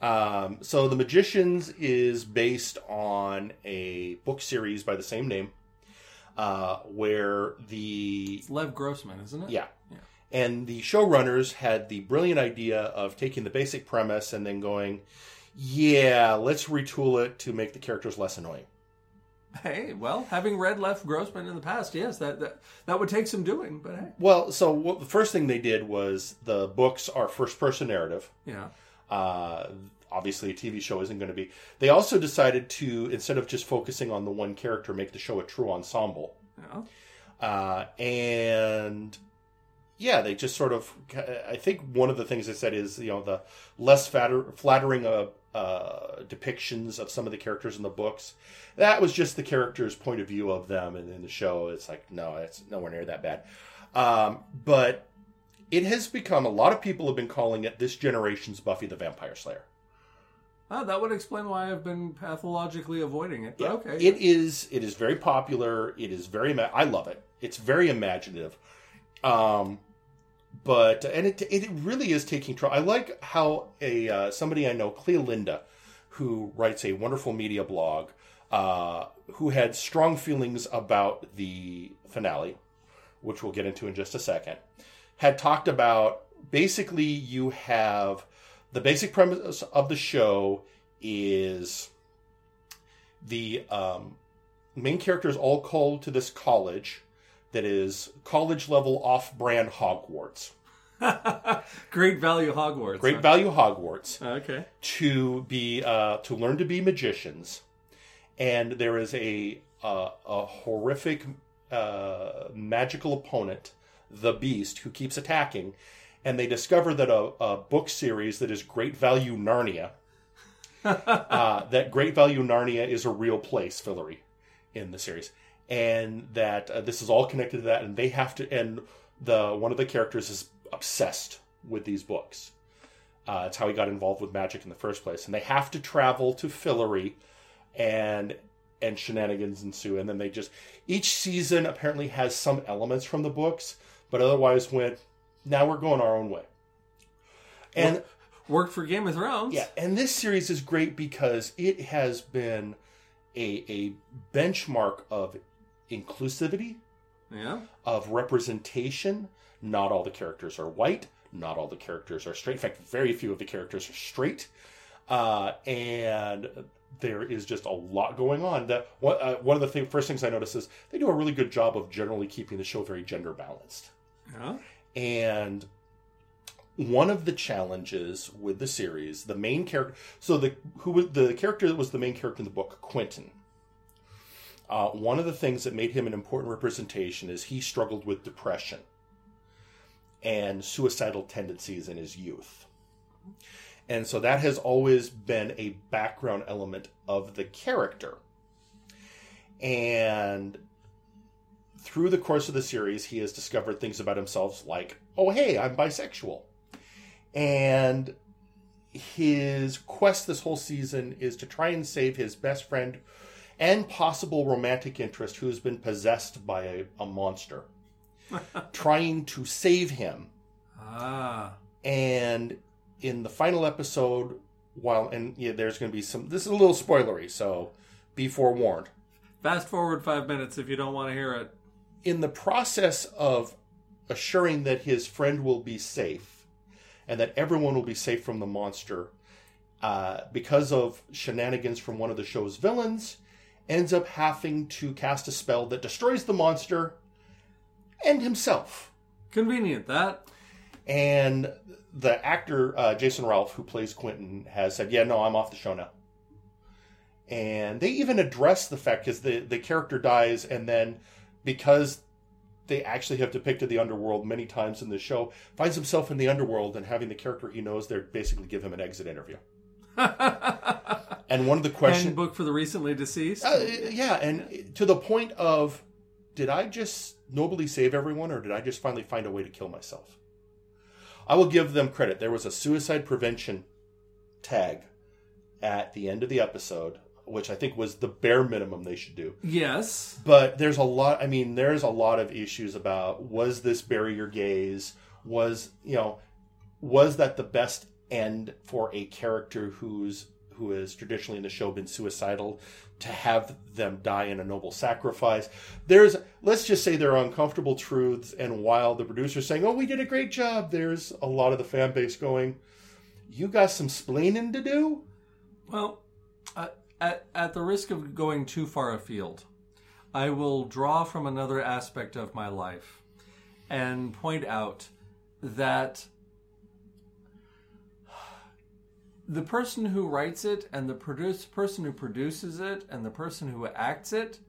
Um, so, The Magicians is based on a book series by the same name, uh, where the It's Lev Grossman, isn't it? yeah. Yeah. And the showrunners had the brilliant idea of taking the basic premise and then going, yeah, let's retool it to make the characters less annoying. Hey, well, having read Lev Grossman in the past, yes, that that, that would take some doing, but hey. Well, so what, the first thing they did was the books are first person narrative. Yeah. Uh, obviously, a TV show isn't going to be. They also decided to, instead of just focusing on the one character, make the show a true ensemble. Yeah. Uh, and yeah, they just sort of. I think one of the things they said is you know the less fatter, flattering uh, uh, depictions of some of the characters in the books. That was just the character's point of view of them, and in the show, it's like no, it's nowhere near that bad. Um, but it has become a lot of people have been calling it this generation's Buffy the Vampire Slayer. Oh, that would explain why I've been pathologically avoiding it. Yeah. okay. It is it is very popular. It is very I love it. It's very imaginative. Um but and it it really is taking trouble. I like how a uh, somebody I know, Clea Linda, who writes a wonderful media blog, uh, who had strong feelings about the finale, which we'll get into in just a second, had talked about basically you have the basic premise of the show is the um, main character is all called to this college that is college level off brand Hogwarts. Great value Hogwarts. Great huh? value Hogwarts Okay. to be uh, to learn to be magicians, and there is a uh, a horrific uh, magical opponent, the Beast, who keeps attacking, and they discover that a, a book series that is Great Value Narnia. uh, that Great Value Narnia is a real place, Fillory, in the series, and that uh, this is all connected to that, and they have to. And the one of the characters is obsessed with these books. Uh, it's how he got involved with magic in the first place, and they have to travel to Fillory, and and shenanigans ensue. And then they just each season apparently has some elements from the books, but otherwise went. Now we're going our own way. And Worked for Game of Thrones. yeah, and this series is great because it has been a a benchmark of inclusivity, Yeah. of representation. Not all the characters are white. Not all the characters are straight. In fact, very few of the characters are straight. Uh, and there is just a lot going on. That one, uh, one of the thing, first things I notice is they do a really good job of generally keeping the show very gender balanced. Yeah. And one of the challenges with the series, the main character, so the who was the character that was the main character in the book, Quentin. Uh, one of the things that made him an important representation is he struggled with depression and suicidal tendencies in his youth. And so that has always been a background element of the character. And through the course of the series, he has discovered things about himself like, oh, hey, I'm bisexual. And his quest this whole season is to try and save his best friend and possible romantic interest who has been possessed by a, a monster, trying to save him. Ah. And in the final episode, while, and yeah, there's going to be some, this is a little spoilery, so be forewarned. Fast forward five minutes if you don't want to hear it. In the process of assuring that his friend will be safe and that everyone will be safe from the monster, uh, because of shenanigans from one of the show's villains, ends up having to cast a spell that destroys the monster and himself. Convenient that. And the actor uh, Jason Ralph, who plays Quentin, has said, "Yeah, no, I'm off the show now." And they even address the fact because the the character dies, and then because they actually have depicted the underworld many times in the show, finds himself in the underworld and having the character he knows there basically give him an exit interview. And one of the questions, book for the recently deceased. uh, yeah, and to the point of, did I just nobly save everyone, or did I just finally find a way to kill myself? I will give them credit. There was a suicide prevention tag at the end of the episode, which I think was the bare minimum they should do. yes. But there's a lot. I mean, there's a lot of issues about was this bury your gays? Was you know, was that the best end for a character who's who has traditionally in the show been suicidal to have them die in a noble sacrifice? There's let's just say there are uncomfortable truths, and while the producer's saying, "Oh, we did a great job," there's a lot of the fan base going, "You got some splaining to do." Well, uh, at, at the risk of going too far afield, I will draw from another aspect of my life and point out that the person who writes it and the produce, person who produces it and the person who acts it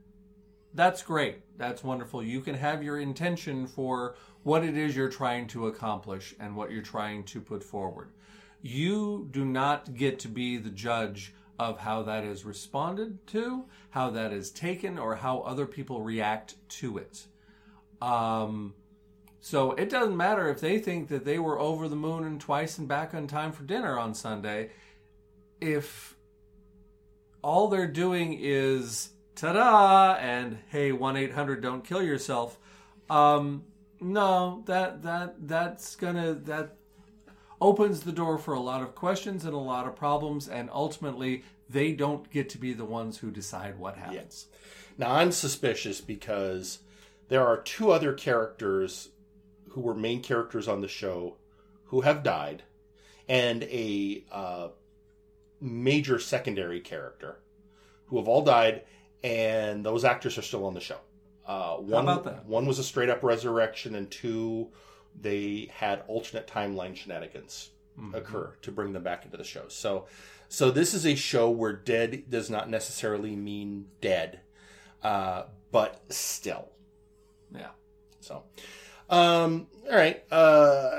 that's great. That's wonderful. You can have your intention for what it is you're trying to accomplish and what you're trying to put forward. You do not get to be the judge of how that is responded to how that is taken or how other people react to it um, So it doesn't matter if they think that they were over the moon and twice and back on time for dinner on Sunday. If all they're doing is ta-da and hey 1-800 don't kill yourself um no that that that's gonna that opens the door for a lot of questions and a lot of problems and ultimately they don't get to be the ones who decide what happens Now I'm suspicious because there are two other characters who were main characters on the show who have died, and a uh, major secondary character who have all died, and those actors are still on the show. Uh, one, about that? One was a straight up resurrection, and two, they had alternate timeline shenanigans Mm-hmm. occur to bring them back into the show. So, so this is a show where dead does not necessarily mean dead, uh, but still. yeah So, um, all right. Uh,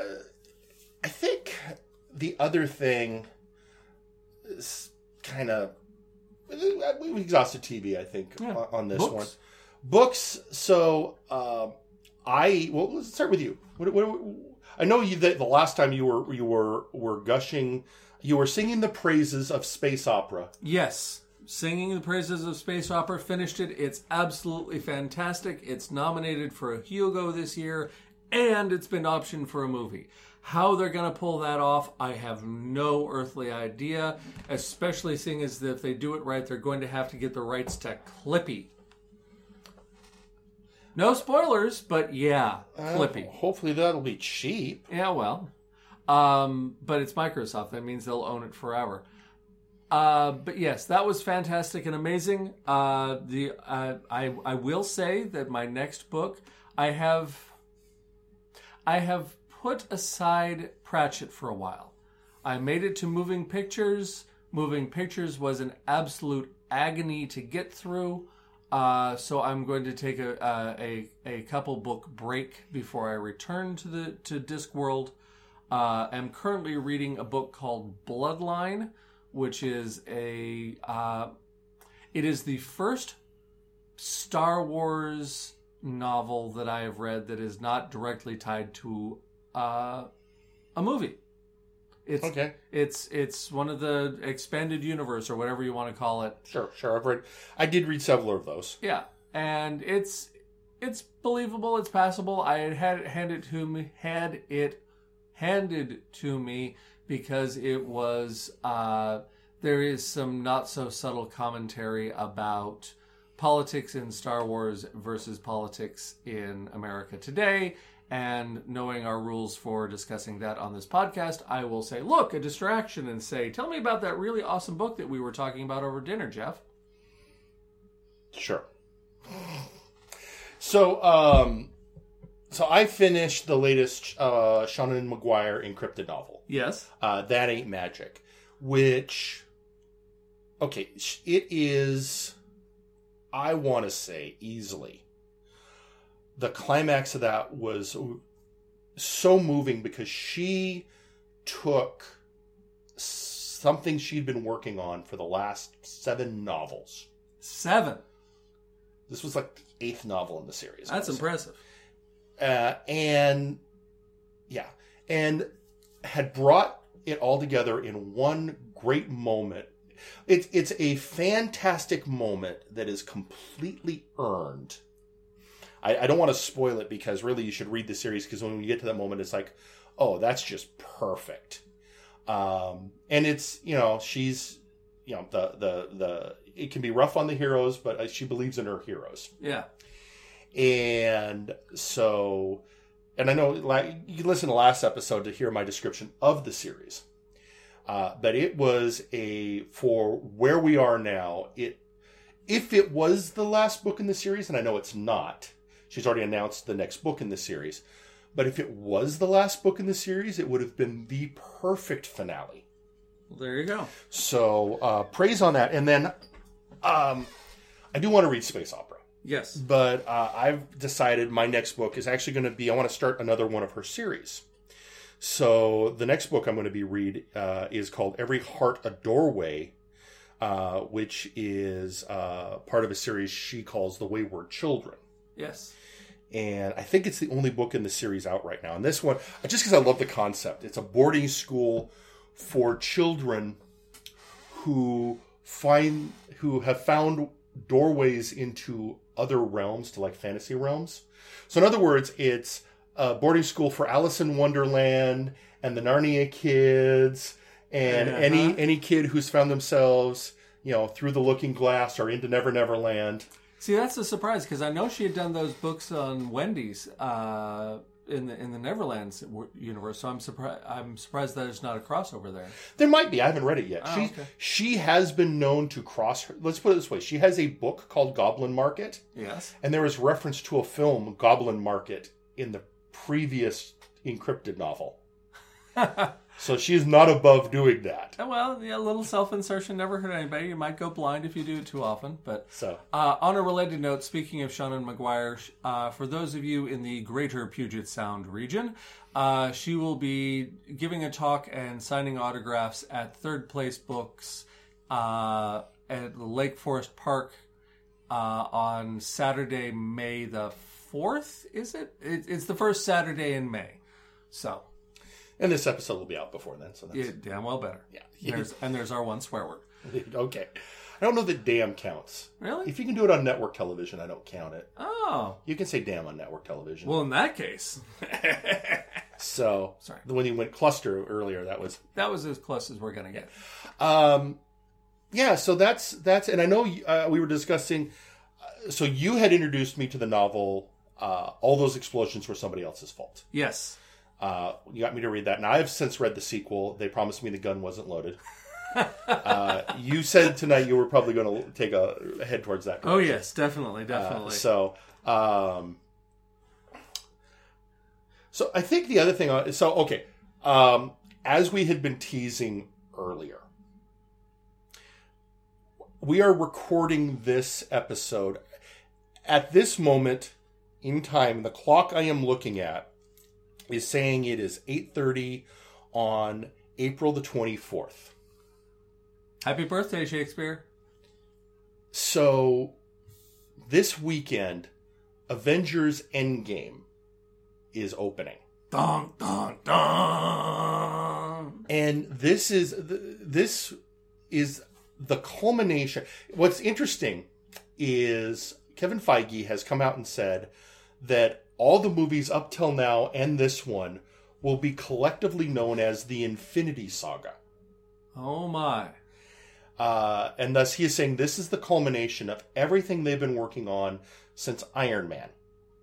I think the other thing is kind of we've exhausted TV. I think Yeah. on, on this Books. one. Books. So, um, I well, let's start with you. What, what, I know you that the last time you were you were were gushing, you were singing the praises of space opera. Yes. Singing the Praises of Space Opera finished it. It's absolutely fantastic. It's nominated for a Hugo this year, and it's been optioned for a movie. How they're going to pull that off, I have no earthly idea, especially seeing as if they do it right, they're going to have to get the rights to Clippy. No spoilers, but yeah, Clippy. Hopefully that'll be cheap. Yeah, well, um, but it's Microsoft. That means they'll own it forever. Uh, but yes, that was fantastic and amazing. Uh, the uh, I I will say that my next book I have I have put aside Pratchett for a while. I made it to Moving Pictures. Moving Pictures was an absolute agony to get through. Uh, so I'm going to take a, uh, a a couple book break before I return to the to Discworld. Uh, I'm currently reading a book called Bloodline, which is a uh, it is the first Star Wars novel that I have read that is not directly tied to uh, a movie. It's Okay. it's it's one of the expanded universe or whatever you want to call it. Sure, sure. I've read. I did read several of those. Yeah, and it's it's believable. It's passable. I had had it handed to me, had it handed to me because it was. Uh, there is some not so subtle commentary about politics in Star Wars versus politics in America today. And knowing our rules for discussing that on this podcast, I will say, look, a distraction, and say, tell me about that really awesome book that we were talking about over dinner, Jeff. Sure. So, um, so I finished the latest uh, Seanan McGuire InCryptid novel. Yes. Uh, that ain't magic, which, okay, it is. I want to say easily. The climax of that was so moving because she took something she'd been working on for the last seven novels. Seven. This was like the eighth novel in the series. That's impressive. uh, and yeah, and had brought it all together in one great moment. It's it's a fantastic moment that is completely earned. I, I don't want to spoil it because really you should read the series because when we get to that moment, it's like, oh, that's just perfect. Um, and it's you know she's you know the the the it can be rough on the heroes, but uh, she believes in her heroes Yeah. and so and i know like you can listen to last episode to hear my description of the series uh, but it was a for where we are now it if it was the last book in the series and i know it's not she's already announced the next book in the series but if it was the last book in the series it would have been the perfect finale Well, there you go. so uh, praise on that and then um, i do want to read space opera Yes. but uh, I've decided my next book is actually going to be I want to start another one of her series. So the next book I'm going to be read uh, is called Every Heart a Doorway, uh, which is uh, part of a series she calls The Wayward Children, Yes. And I think it's the only book in the series out right now. And this one, just because I love the concept, it's a boarding school for children who find who have found doorways into other realms to like fantasy realms. So in other words, it's a boarding school for Alice in Wonderland and the Narnia kids and Uh-huh. any any kid who's found themselves, you know, through the looking glass or into Never Never Land. See, that's a surprise because I know she had done those books on Wendy's uh, in the in the Neverlands universe. So I'm surprised. I'm surprised that there's not a crossover there. There might be. I haven't read it yet. Oh, she okay. she has been known to cross. Her, let's put it this way: she has a book called Goblin Market, Yes. and there is reference to a film Goblin Market in the previous InCryptid novel. so she is not above doing that. Oh, well, yeah, a little self insertion never hurt anybody. You might go blind if you do it too often. But So uh, on a related note, speaking of Seanan McGuire, uh, for those of you in the greater Puget Sound region, uh, she will be giving a talk and signing autographs at Third Place Books uh, at Lake Forest Park uh, on Saturday, May the 4th, is it? it? It's the first Saturday in May. So, and this episode will be out before then. So that's yeah, damn well better. yeah. There's, and there's our one swear word. okay. I don't know that damn counts. Really? If you can do it on network television, I don't count it. Oh. You can say damn on network television. Well, in that case, so Sorry. when you went cluster earlier, that was that was as close as we're going to get. Um, yeah, so that's that's, and I know uh, we were discussing. Uh, so you had introduced me to the novel. Uh, All those explosions were somebody else's fault. Yes. Uh, you got me to read that, and I have since read the sequel. They promised me the gun wasn't loaded. uh, you said tonight you were probably going to take a head towards that. Oh yes, definitely, Uh, definitely. so, um, so I think the other thing. uh, So, okay, um, as we had been teasing earlier, we are recording this episode at this moment in time. The clock I am looking at is saying it is eight thirty on April the twenty fourth. Happy birthday, Shakespeare. So this weekend, Avengers Endgame is opening. Dun dun dun. And this is th- this is the culmination. What's interesting is Kevin Feige has come out and said that all the movies up till now and this one will be collectively known as the Infinity Saga. Oh my. Uh, and thus he is saying this is the culmination of everything they've been working on since Iron Man.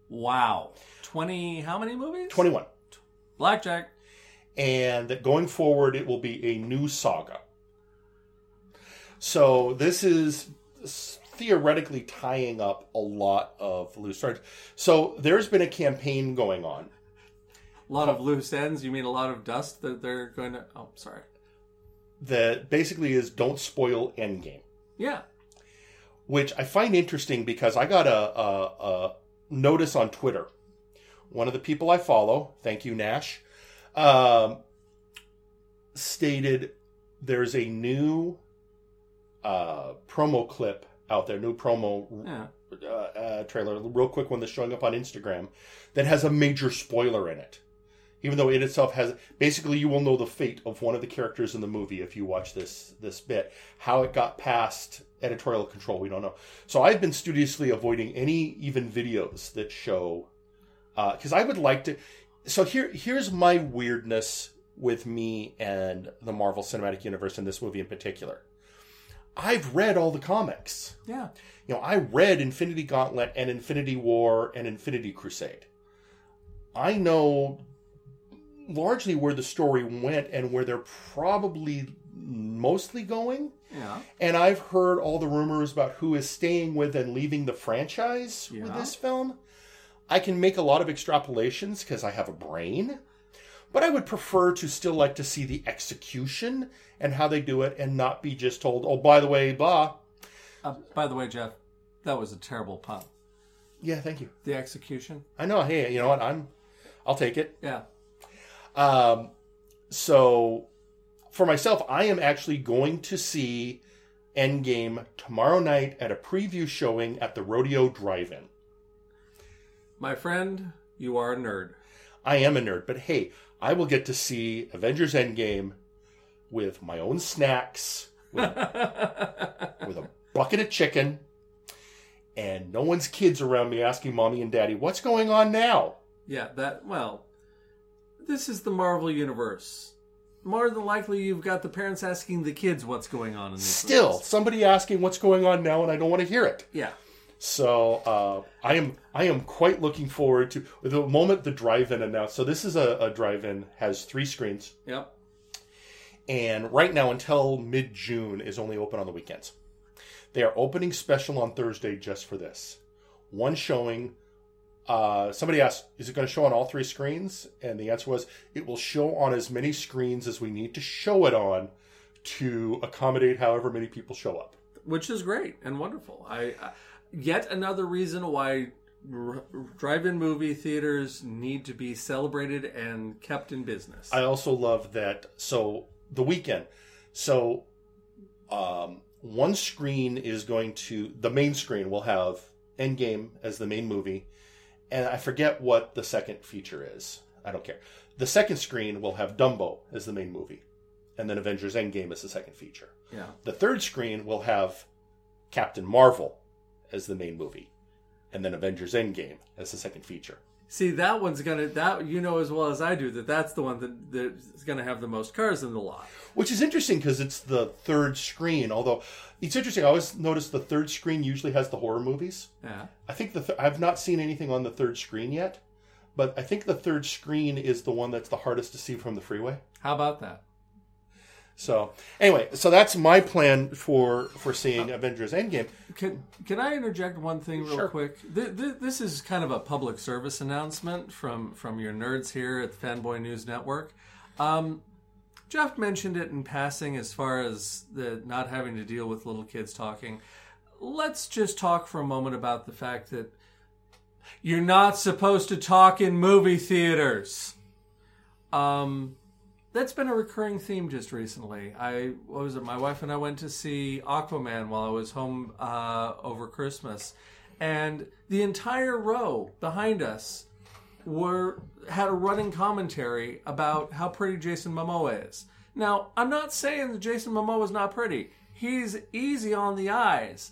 Wow. Twenty. How many movies? 21. Blackjack. and that going forward it will be a new saga. So this is theoretically tying up a lot of loose threads. So there's been a campaign going on A lot of loose ends. You mean a lot of dust that they're going to? Oh, sorry. that basically is don't spoil Endgame, Yeah. which I find interesting because I got a, a, a notice on Twitter. One of the people I follow, thank you Nash, um, stated there's a new uh, promo clip out there, new promo Yeah. uh, uh, trailer, real quick one that's showing up on Instagram that has a major spoiler in it. Even though it itself has, basically, you will know the fate of one of the characters in the movie if you watch this this bit. How it got past editorial control, we don't know. So I've been studiously avoiding any even videos that show, because I would like to. So here here's my weirdness with me and the Marvel Cinematic Universe and this movie in particular. I've read all the comics Yeah. you know, I read Infinity Gauntlet and Infinity War and Infinity Crusade. I know largely where the story went and where they're probably mostly going. Yeah. And I've heard all the rumors about who is staying with and leaving the franchise with this film. I can make a lot of extrapolations because I have a brain, but I would prefer to still like to see the execution and how they do it and not be just told, oh, by the way, blah. Uh, by the way, Jeff, that was a terrible pun. Yeah, thank you. The execution. I know. Hey, you know what? I'm. I'll take it. Yeah. Um, so, for myself, I am actually going to see Endgame tomorrow night at a preview showing at the Rodeo Drive-In. My friend, you are a nerd. I am a nerd, but hey, I will get to see Avengers Endgame with my own snacks, with, with a bucket of chicken, and no one's kids around me asking mommy and daddy, what's going on now? yeah, that, well, this is the Marvel Universe. More than likely, you've got the parents asking the kids what's going on in Still, movies. somebody asking what's going on now, and I don't want to hear it. Yeah. So uh, I am I am quite looking forward to the moment the drive-in announced. So this is a, a drive-in has three screens, Yep. and right now until mid-June is only open on the weekends. They are opening special on Thursday just for this. One showing. Uh, somebody asked, "Is it going to show on all three screens?" And the answer was, "It will show on as many screens as we need to show it on to accommodate however many people show up." which is great and wonderful. I, I yet another reason why r- drive-in movie theaters need to be celebrated and kept in business. I also love that. So the weekend. So um, one screen is going to the main screen will have Endgame as the main movie, and I forget what the second feature is. I don't care. The second screen will have Dumbo as the main movie, and then Avengers Endgame as the second feature. yeah, The third screen will have Captain Marvel as the main movie, and then Avengers Endgame as the second feature. see that one's gonna that you know as well as I do that that's the one that that's gonna have the most cars in the lot. Which is interesting because it's the third screen. Although it's interesting, I always notice the third screen usually has the horror movies. Yeah, I think the th- I've not seen anything on the third screen yet, but I think the third screen is the one that's the hardest to see from the freeway. how about that? So anyway, so that's my plan for for seeing Avengers Endgame. Can can I interject one thing real Sure. quick? Th- th- this is kind of a public service announcement from from your nerds here at the Fanboy News Network. Um, Jeff mentioned it in passing as far as the not having to deal with little kids talking. Let's just talk for a moment about the fact that you're not supposed to talk in movie theaters. Um, that's been a recurring theme just recently. I what was it? My wife and I went to see Aquaman while I was home uh, over Christmas, and the entire row behind us were had a running commentary about how pretty Jason Momoa is. Now, I'm not saying that Jason Momoa is not pretty. He's easy on the eyes.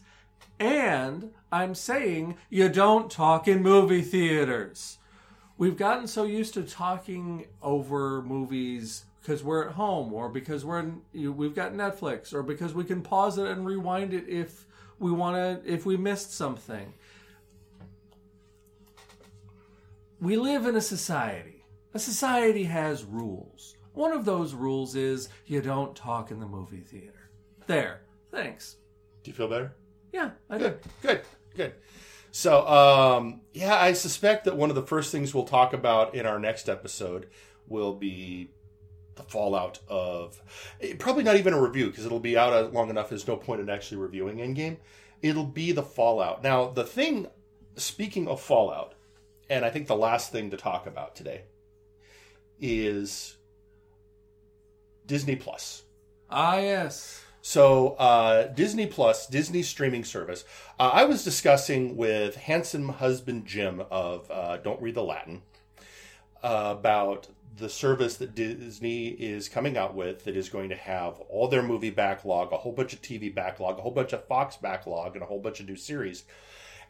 And I'm saying you don't talk in movie theaters. We've gotten so used to talking over movies because we're at home or because we're in, you- we've got Netflix or because we can pause it and rewind it if we want to if we missed something. We live in a society. A society has rules. One of those rules is you don't talk in the movie theater. There. Thanks. Do you feel better? Yeah, I Good, did. good, good. So, um, yeah, I suspect that one of the first things we'll talk about in our next episode will be the fallout of eh, probably not even a review because it'll be out long enough. There's no point in actually reviewing Endgame. It'll be the fallout. Now, the thing, speaking of fallout, and I think the last thing to talk about today is Disney Plus. Ah, yes. So uh, Disney Plus, Disney streaming service. Uh, I was discussing with handsome husband Jim of uh, Don't Read the Latin about the service that Disney is coming out with that is going to have all their movie backlog, a whole bunch of TV backlog, a whole bunch of Fox backlog, and a whole bunch of new series.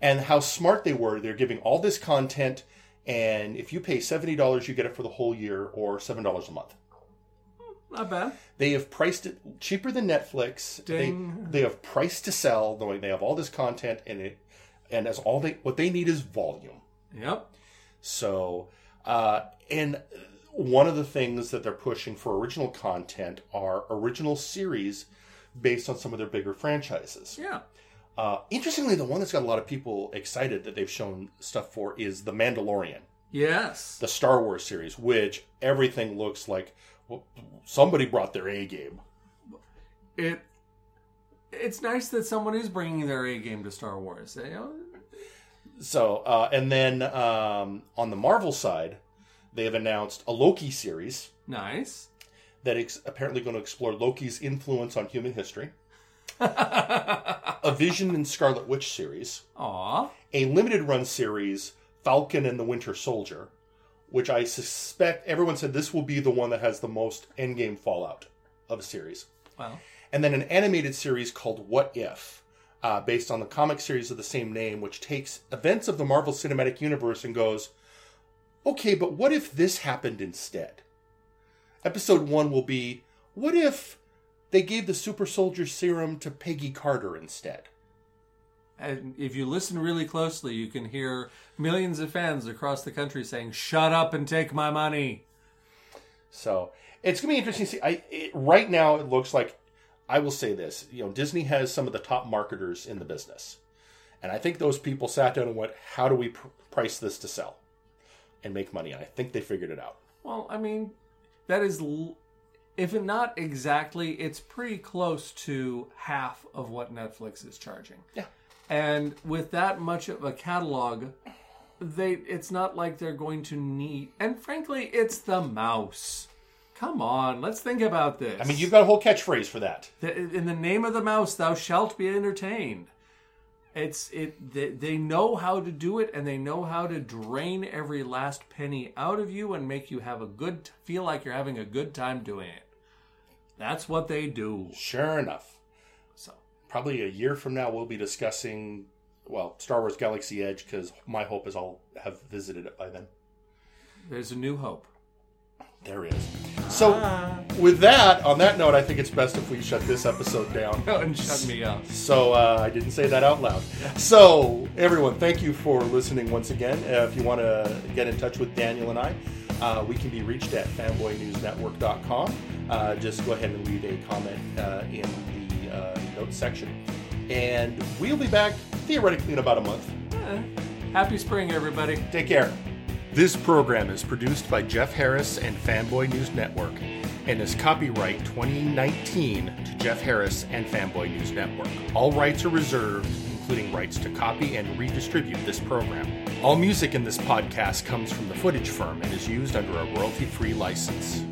And how smart they were. They're giving all this content, and if you pay $70, you get it for the whole year or $7 a month. Not bad. They have priced it cheaper than Netflix. Ding. They they have priced to sell, knowing they have all this content in it, and as all they what they need is volume. Yep. So, uh, and one of the things that they're pushing for original content are original series based on some of their bigger franchises. Yeah. Uh, interestingly, the one that's got a lot of people excited that they've shown stuff for is The Mandalorian, Yes. the Star Wars series, which everything looks like somebody brought their A game. It. It's nice that someone is bringing their A game to Star Wars. You know, So, uh, and then um, on the Marvel side, they have announced a Loki series nice. that is apparently going to explore Loki's influence on human history, a Vision and Scarlet Witch series, a limited run series Falcon and the Winter Soldier, which I suspect everyone said this will be the one that has the most endgame fallout of a series. Wow. And then an animated series called What If, uh, based on the comic series of the same name, which takes events of the Marvel Cinematic Universe and goes, okay, but what if this happened instead? Episode one will be, what if they gave the super soldier serum to Peggy Carter instead? And if you listen really closely, you can hear millions of fans across the country saying, "Shut up and take my money." So it's gonna be interesting to see. I it, right now it looks like I will say this. You know, Disney has some of the top marketers in the business, and I think those people sat down and went, "How do we pr- price this to sell and make money?" And I think they figured it out. Well, I mean, that is, l- if not exactly, it's pretty close to half of what Netflix is charging. Yeah. And with that much of a catalog, they it's not like they're going to need. And frankly, it's the mouse. Come on, let's think about this. I mean, you've got a whole catchphrase for that. The- in the name of the mouse thou shalt be entertained it's it they, they know how to do it and they know how to drain every last penny out of you and make you have a good feel like you're having a good time doing it that's what they do Sure enough, probably a year from now we'll be discussing well Star Wars Galaxy Edge because my hope is I'll have visited it by then. there's a new hope There is. So, with that, on that note, I think it's best if we shut this episode down. and shut me up So, uh, I didn't say that out loud. So, everyone, thank you for listening once again. Uh, if you want to get in touch with Daniel and I, uh, we can be reached at fanboynewsnetwork.com. Uh, just go ahead and leave a comment uh, in the uh, notes section. And we'll be back theoretically in about a month. Eh. happy spring everybody Take care. This program is produced by Jeff Harris and Fanboy News Network and is copyright 2019 to Jeff Harris and Fanboy News Network. All rights are reserved, including rights to copy and redistribute this program. All music in this podcast comes from the Footage Firm and is used under a royalty free license.